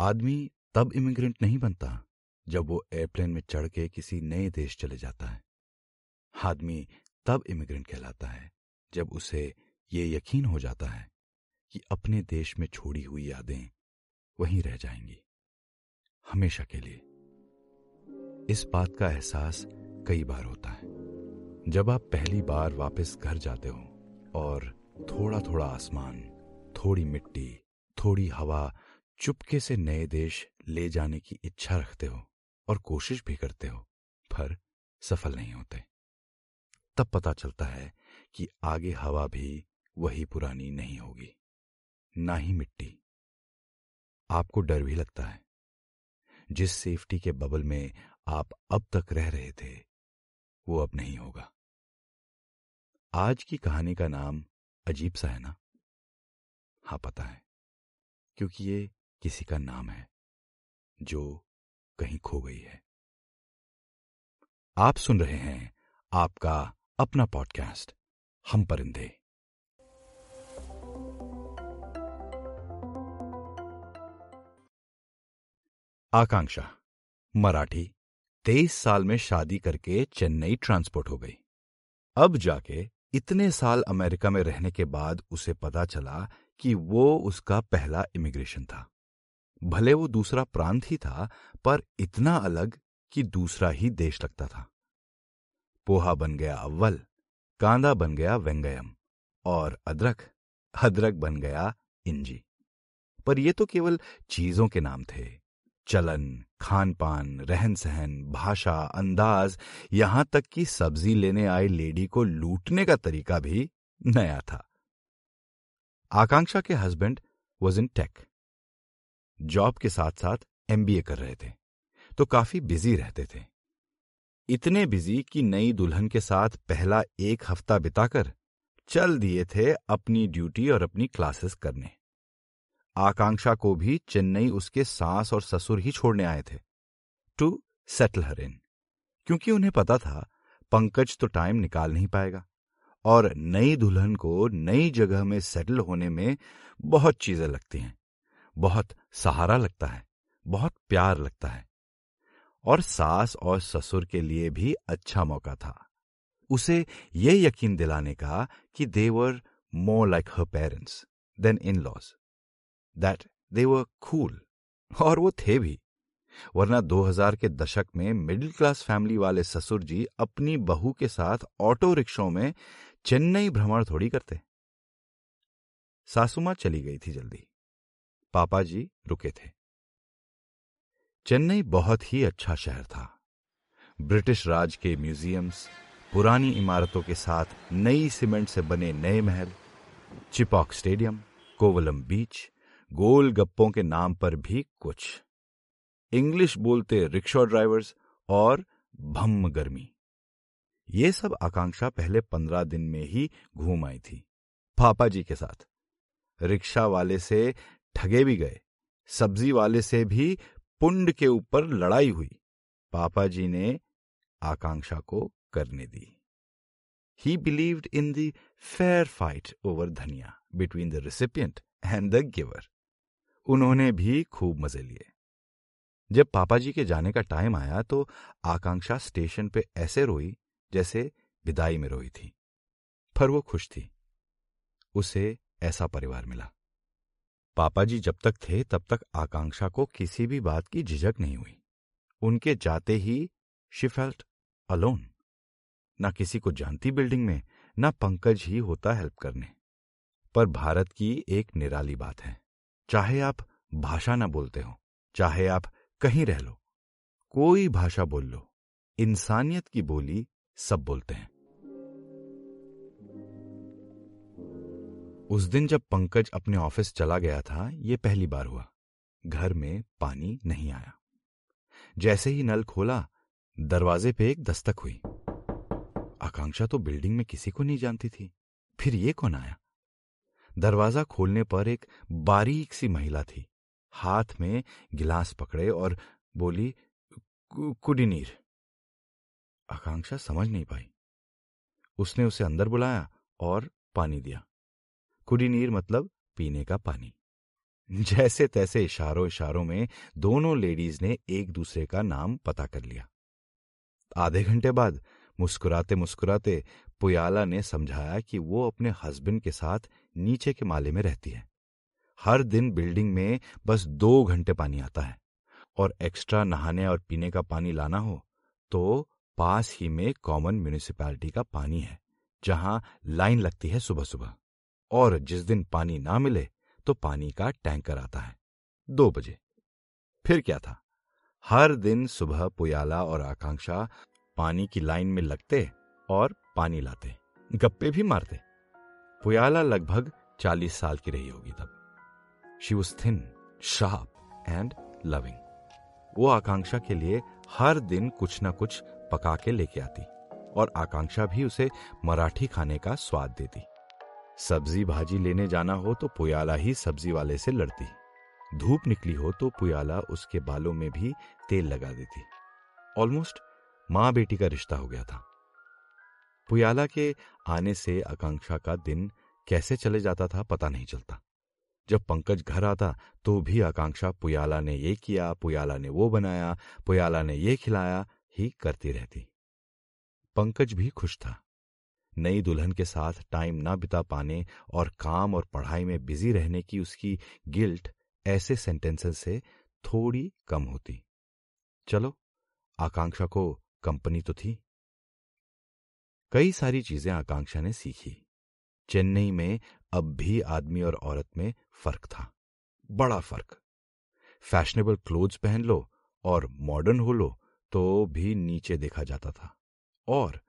आदमी तब इमिग्रेंट नहीं बनता जब वो एयरप्लेन में चढ़ के किसी नए देश चले जाता है। आदमी तब इमिग्रेंट कहलाता है जब उसे ये यकीन हो जाता है कि अपने देश में छोड़ी हुई यादें वहीं रह जाएँगी। हमेशा के लिए। इस बात का एहसास कई बार होता है। जब आप पहली बार वापस घर जाते हो और थोड़ा थोड़ा आसमान, थोड़ी मिट्टी, थोड़ी हवा चुपके से नए देश ले जाने की इच्छा रखते हो और कोशिश भी करते हो, पर सफल नहीं होते। तब पता चलता है कि आगे हवा भी वही पुरानी नहीं होगी, ना ही मिट्टी। आपको डर भी लगता है। जिस सेफ्टी के बबल में आप अब तक रह रहे थे, वो अब नहीं होगा। आज की कहानी का नाम अजीब सा है ना? हाँ पता है। क्योंकि ये किसी का नाम है, जो कहीं खो गई है। आप सुन रहे हैं आपका अपना पॉडकास्ट हम परिंदे। आकांक्षा, मराठी, तेईस साल में शादी करके चेन्नई ट्रांसपोर्ट हो गई। अब जाके इतने साल अमेरिका में रहने के बाद उसे पता चला कि वो उसका पहला इमिग्रेशन था। भले वो दूसरा प्रांत ही था, पर इतना अलग कि दूसरा ही देश लगता था। पोहा बन गया अव्वल, कांदा बन गया वेंगयम और अदरक अदरक बन गया इंजी। पर ये तो केवल चीज़ों के नाम थे। चलन खान पान रहन सहन भाषा, अंदाज, यहाँ तक कि सब्ज़ी लेने आई लेडी को लूटने का तरीका भी नया था। आकांक्षा के husband was in tech job के साथ साथ एमबीए कर रहे थे। तो काफ़ी बिज़ी रहते थे। इतने बिज़ी कि नई दुल्हन के साथ पहला एक हफ़्ता बिताकर चल दिए थे अपनी ड्यूटी और अपनी क्लासेस करने। आकांक्षा को भी चेन्नई उसके सास और ससुर ही छोड़ने आए थे। टू सेटल हर इन क्योंकि उन्हें पता था, पंकज तो टाइम निकाल नहीं पाएगा। और नई दुल्हन को नई जगह में सेटल होने में बहुत चीज़ें लगती हैं। बहुत सहारा लगता है, बहुत प्यार लगता है। और सास और ससुर के लिए भी अच्छा मौका था। उसे यह यकीन दिलाने का कि they were more like her parents than in laws that they were cool और वो थे भी। वरना 2000 के दशक में मिडिल क्लास फैमिली वाले ससुर जी अपनी बहू के साथ ऑटो रिक्शों में चेन्नई भ्रमण थोड़ी करते। सासुमा चली गई थी जल्दी। पापा जी रुके थे। चेन्नई बहुत ही अच्छा शहर था। ब्रिटिश राज के म्यूजियम्स, पुरानी इमारतों के साथ नई सीमेंट से बने नए महल, चिपॉक स्टेडियम, कोवलम बीच, गोल गप्पों के नाम पर भी कुछ। इंग्लिश बोलते रिक्शा ड्राइवर्स और भम्म गर्मी। ये सब आकांक्षा पहले पंद्रह दिन में ही घूम आई थी। पापा जी के साथ। रिक्शा वाले से ठगे भी गए। सब्ज़ी वाले से भी पुंड के ऊपर लड़ाई हुई। पापा जी ने आकांक्षा को करने दी। He believed in the fair fight over dhaniya between the recipient and the giver उन्होंने भी खूब मज़े लिए। जब पापा जी के जाने का टाइम आया तो आकांक्षा स्टेशन पे ऐसे रोई जैसे विदाई में रोई थी। पर वो खुश थी। उसे ऐसा परिवार मिला। पापा जी जब तक थे, तब तक आकांक्षा को किसी भी बात की झिझक नहीं हुई। उनके जाते ही शी फेल्ट अलोन ना किसी को जानती बिल्डिंग में, ना पंकज ही होता हेल्प करने। पर भारत की एक निराली बात है। चाहे आप भाषा ना बोलते हो, चाहे आप कहीं रह लो, कोई भाषा बोल लो, इंसानियत की बोली सब बोलते हैं। उस दिन जब पंकज अपने ऑफ़िस चला गया था, ये पहली बार हुआ। घर में पानी नहीं आया। जैसे ही नल खोला, दरवाजे पे एक दस्तक हुई। आकांक्षा तो बिल्डिंग में किसी को नहीं जानती थी। फिर ये कौन आया? दरवाज़ा खोलने पर एक बारीक सी महिला थी। हाथ में गिलास पकड़े और बोली कुडिनीर। आकांक्षा समझ नहीं पाई। उसने उसे अंदर बुलाया और पानी दिया। कुडिनीर मतलब पीने का पानी। जैसे तैसे इशारों इशारों में दोनों लेडीज़ ने एक दूसरे का नाम पता कर लिया। आधे घंटे बाद मुस्कुराते मुस्कुराते पुयाला ने समझाया कि वो अपने हस्बैंड के साथ नीचे के माले में रहती है। हर दिन बिल्डिंग में बस दो घंटे पानी आता है और एक्स्ट्रा नहाने और पीने का पानी लाना हो तो पास ही में कॉमन म्यूनिसिपैलिटी का पानी है, जहाँ लाइन लगती है सुबह सुबह और जिस दिन पानी ना मिले तो पानी का टैंकर आता है। दो बजे। फिर क्या था? हर दिन सुबह पुयाला और आकांक्षा पानी की लाइन में लगते और पानी लाते, गप्पे भी मारते। पुयाला लगभग चालीस साल की रही होगी तब। She was thin sharp and loving वो आकांक्षा के लिए हर दिन कुछ ना कुछ पका के लेके आती और आकांक्षा भी उसे मराठी खाने का स्वाद देती। सब्ज़ी भाजी लेने जाना हो तो पुयाला ही सब्ज़ी वाले से लड़ती। धूप निकली हो तो पुयाला उसके बालों में भी तेल लगा देती। ऑलमोस्ट माँ बेटी का रिश्ता हो गया था। पुयाला के आने से आकांक्षा का दिन कैसे चले जाता था पता नहीं चलता। जब पंकज घर आता तो भी आकांक्षा पुयाला ने ये किया, पुयाला ने वो बनाया, पुयाला ने ये खिलाया, ही करती रहती। पंकज भी खुश था। नई दुल्हन के साथ टाइम ना बिता पाने और काम और पढ़ाई में बिज़ी रहने की उसकी गिल्ट ऐसे सेंटेंसेस से थोड़ी कम होती। चलो, आकांक्षा को कंपनी तो थी। कई सारी चीज़ें आकांक्षा ने सीखी। चेन्नई में अब भी आदमी और औरत में फ़र्क था। बड़ा फ़र्क। फैशनेबल क्लोथ्स पहन लो और मॉडर्न हो लो तो भी नीचे देखा जाता था। और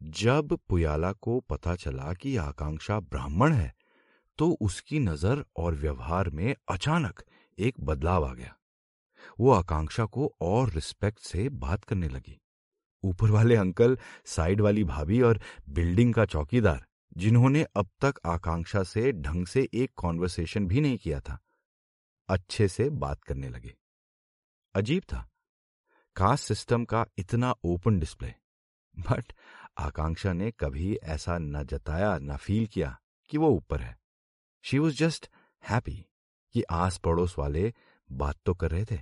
जब पुयाला को पता चला कि आकांक्षा ब्राह्मण है तो उसकी नज़र और व्यवहार में अचानक एक बदलाव आ गया। वो आकांक्षा को और रिस्पेक्ट से बात करने लगी। ऊपर वाले अंकल, साइड वाली भाभी और बिल्डिंग का चौकीदार, जिन्होंने अब तक आकांक्षा से ढंग से एक कॉन्वर्सेशन भी नहीं किया था, अच्छे से बात करने लगे। अजीब था। कास्ट सिस्टम का इतना ओपन डिस्प्ले। बट आकांक्षा ने कभी ऐसा न जताया, न फील किया कि वो ऊपर है। शी वॉज़ जस्ट हैप्पी कि आस पड़ोस वाले बात तो कर रहे थे।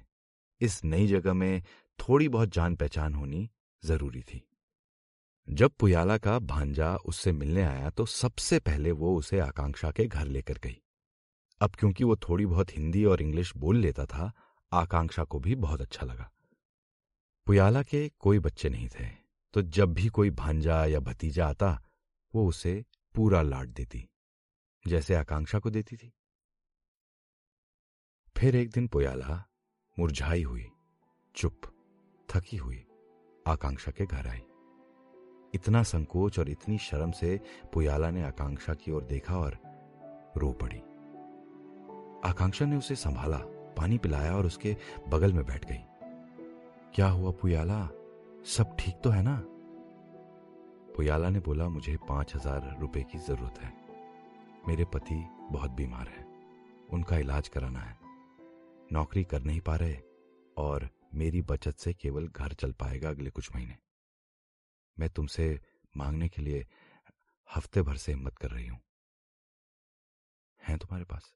इस नई जगह में थोड़ी बहुत जान पहचान होनी ज़रूरी थी। जब पुयाला का भांजा उससे मिलने आया तो सबसे पहले वो उसे आकांक्षा के घर लेकर गई। अब क्योंकि वो थोड़ी बहुत हिंदी और इंग्लिश बोल लेता था, आकांक्षा को भी बहुत अच्छा लगा। पुयाला के कोई बच्चे नहीं थे। तो जब भी कोई भांजा या भतीजा आता, वो उसे पूरा लाड देती, जैसे आकांक्षा को देती थी। फिर एक दिन पुयाला मुरझाई हुई, चुप, थकी हुई आकांक्षा के घर आई। इतना संकोच और इतनी शर्म से पुयाला ने आकांक्षा की ओर देखा और रो पड़ी। आकांक्षा ने उसे संभाला, पानी पिलाया और उसके बगल में बैठ गई। क्या हुआ पुयाला? सब ठीक तो है ना? पुयाला ने बोला, मुझे पाँच हज़ार रुपए की ज़रूरत है। मेरे पति बहुत बीमार है। उनका इलाज कराना है। नौकरी कर नहीं पा रहे और मेरी बचत से केवल घर चल पाएगा अगले कुछ महीने। मैं तुमसे मांगने के लिए हफ़्ते भर से हिम्मत कर रही हूँ। हैं तुम्हारे पास?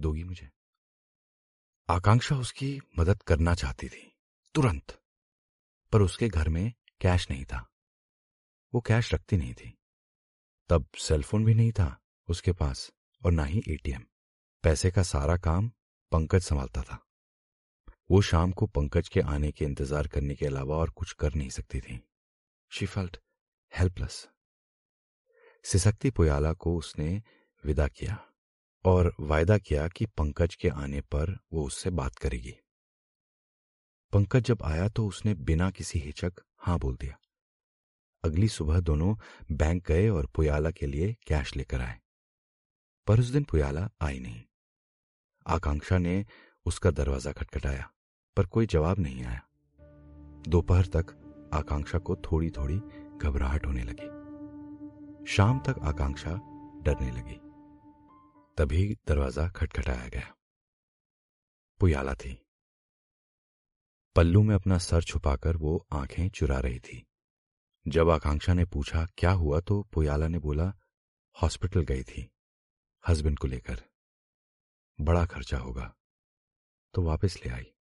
दोगी मुझे? आकांक्षा उसकी मदद करना चाहती थी। तुरंत। पर उसके घर में कैश नहीं था। वो कैश रखती नहीं थी। तब सेलफोन भी नहीं था उसके पास और ना ही एटीएम। पैसे का सारा काम पंकज संभालता था। वो शाम को पंकज के आने के इंतज़ार करने के अलावा और कुछ कर नहीं सकती थी। शी फेल्ट हेल्पलेस सिसकती पुयाला को उसने विदा किया और वायदा किया कि पंकज के आने पर वो उससे बात करेगी। पंकज जब आया तो उसने बिना किसी हिचक हाँ बोल दिया। अगली सुबह दोनों बैंक गए और पुयाला के लिए कैश लेकर आए। पर उस दिन पुयाला आई नहीं। आकांक्षा ने उसका दरवाज़ा खटखटाया, पर कोई जवाब नहीं आया। दोपहर तक आकांक्षा को थोड़ी थोड़ी घबराहट होने लगी। शाम तक आकांक्षा डरने लगी। तभी दरवाज़ा खटखटाया गया। पुयाला थी। पल्लू में अपना सर छुपाकर वो आँखें चुरा रही थी। जब आकांक्षा ने पूछा, क्या हुआ? तो पुयाला ने बोला, हॉस्पिटल गई थी, हस्बैंड को लेकर। बड़ा खर्चा होगा। तो वापस ले आई।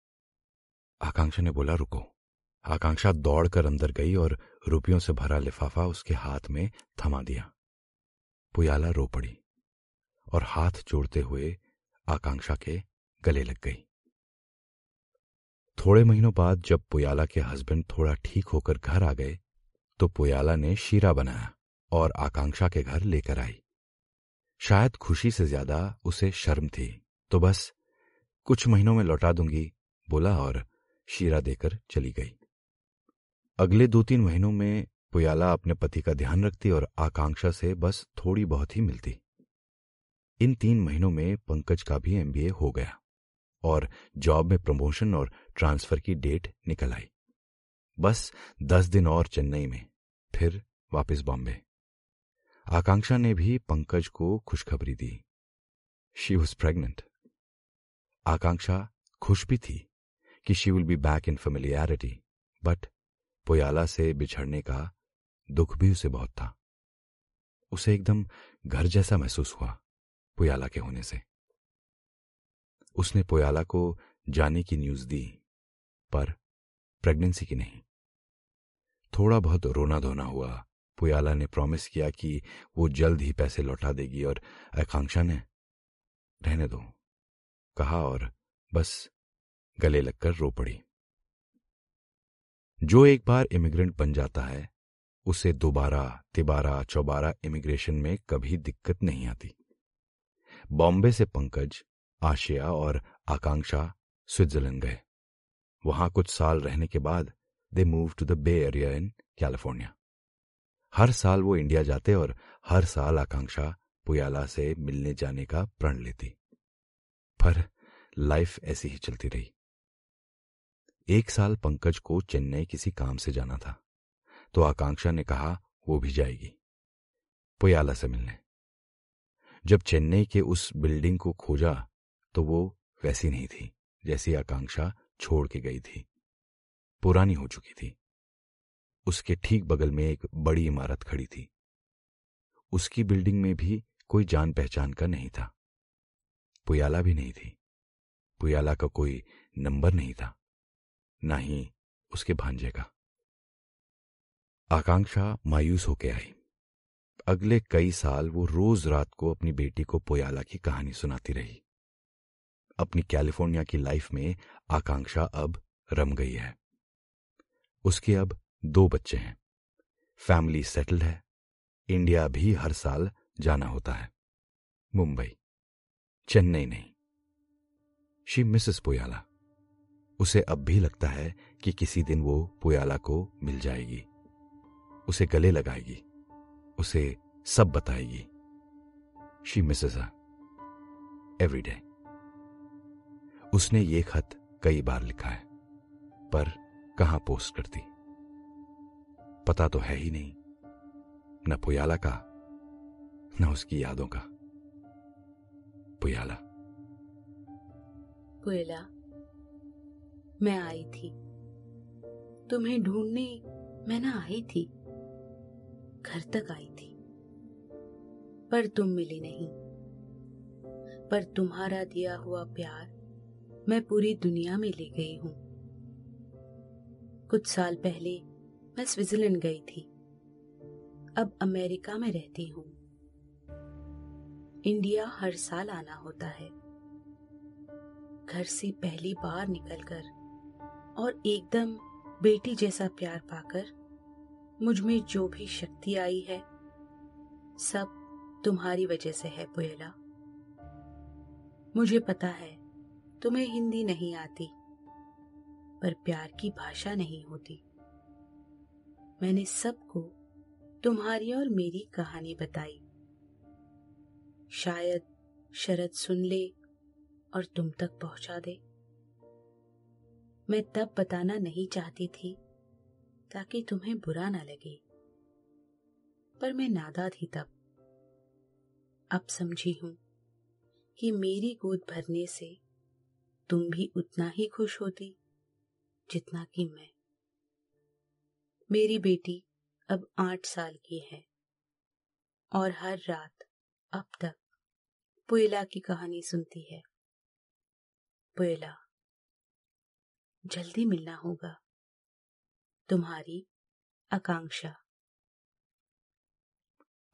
आकांक्षा ने बोला, रुको। आकांक्षा दौड़कर अंदर गई और रुपयों से भरा लिफाफा उसके हाथ में थमा दिया। पुयाला रो पड़ी और हाथ जोड़ते हुए आकांक्षा के गले लग गई। थोड़े महीनों बाद जब पुयाला के हस्बैंड थोड़ा ठीक होकर घर आ गए तो पुयाला ने शीरा बनाया और आकांक्षा के घर लेकर आई। शायद खुशी से ज़्यादा उसे शर्म थी तो बस कुछ महीनों में लौटा दूँगी, बोला और शीरा देकर चली गई। अगले दो तीन महीनों में पुयाला अपने पति का ध्यान रखती और आकांक्षा से बस थोड़ी बहुत ही मिलती। इन तीन महीनों में पंकज का भी एमबीए हो गया। और जॉब में प्रमोशन और ट्रांसफ़र की डेट निकल आई। बस दस दिन और चेन्नई में, फिर वापस बॉम्बे। आकांक्षा ने भी पंकज को खुशखबरी दी। शी वॉज़ प्रेग्नेंट आकांक्षा खुश भी थी कि she will be back in familiarity but Poyala से बिछड़ने का दुख भी उसे बहुत था। उसे एकदम घर जैसा महसूस हुआ, पुयाला के होने से। उसने पोयाला को जाने की न्यूज़ दी, पर प्रेगनेंसी की नहीं। थोड़ा बहुत रोना धोना हुआ। पुयाला ने प्रॉमिस किया कि वो जल्द ही पैसे लौटा देगी और आकांक्षा ने, रहने दो। कहा और बस गले लगकर रो पड़ी। जो एक बार इमिग्रेंट बन जाता है, उसे दोबारा, तिबारा, चौबारा इमिग्रेशन में कभी दिक्कत नहीं आती। बॉम्बे से पंकज आशिया और आकांक्षा स्विट्जरलैंड गए। वहाँ कुछ साल रहने के बाद they move to the bay area in California हर साल वो इंडिया जाते और हर साल आकांक्षा पुयाला से मिलने जाने का प्रण लेती। पर लाइफ ऐसी ही चलती रही। एक साल पंकज को चेन्नई किसी काम से जाना था तो आकांक्षा ने कहा, वो भी जाएगी, पुयाला से मिलने। जब चेन्नई के उस बिल्डिंग को खोजा तो वो वैसी नहीं थी, जैसी आकांक्षा छोड़ के गई थी। पुरानी हो चुकी थी। उसके ठीक बगल में एक बड़ी इमारत खड़ी थी। उसकी बिल्डिंग में भी कोई जान पहचान का नहीं था। पुयाला भी नहीं थी। पुयाला का कोई नंबर नहीं था, ना ही उसके भांजे का। आकांक्षा मायूस होके आई। अगले कई साल वो रोज रात को अपनी बेटी को पोयाला की कहानी सुनाती रही। अपनी कैलिफ़ोर्निया की लाइफ में आकांक्षा अब रम गई है। उसके अब दो बच्चे हैं। फैमिली सेटल्ड है। इंडिया भी हर साल जाना होता है। मुंबई। चेन्नई नहीं। She misses Poyala. उसे अब भी लगता है कि किसी दिन वो पोयाला को मिल जाएगी। उसे गले लगाएगी। उसे सब बताएगी। She misses every day. उसने ये खत कई बार लिखा है, पर कहाँ पोस्ट करती? पता तो है ही नहीं, न पुयाला का, न उसकी यादों का। पुयाला। पुयला, मैं आई थी। तुम्हें ढूँढने मैं ना आई थी, घर तक आई थी। पर तुम मिली नहीं, पर तुम्हारा दिया हुआ प्यार मैं पूरी दुनिया में ले गई हूँ। कुछ साल पहले मैं स्विट्जरलैंड गई थी। अब अमेरिका में रहती हूँ। इंडिया हर साल आना होता है। घर से पहली बार निकलकर और एकदम बेटी जैसा प्यार पाकर मुझमें जो भी शक्ति आई है, सब तुम्हारी वजह से है, पुएला। मुझे पता है तुम्हें हिंदी नहीं आती। पर प्यार की भाषा नहीं होती। मैंने सबको तुम्हारी और मेरी कहानी बताई। शायद शरद सुन ले और तुम तक पहुँचा दे। मैं तब बताना नहीं चाहती थी ताकि तुम्हें बुरा ना लगे। पर मैं नादा थी तब। अब समझी हूँ कि मेरी गोद भरने से तुम भी उतना ही खुश होती, जितना कि मैं। मेरी बेटी अब आठ साल की है, और हर रात अब तक पुएला की कहानी सुनती है। पुएला, जल्दी मिलना होगा। तुम्हारी आकांक्षा।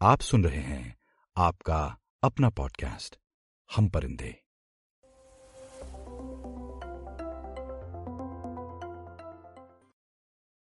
आप सुन रहे हैं आपका अपना पॉडकास्ट, हम परिंदे।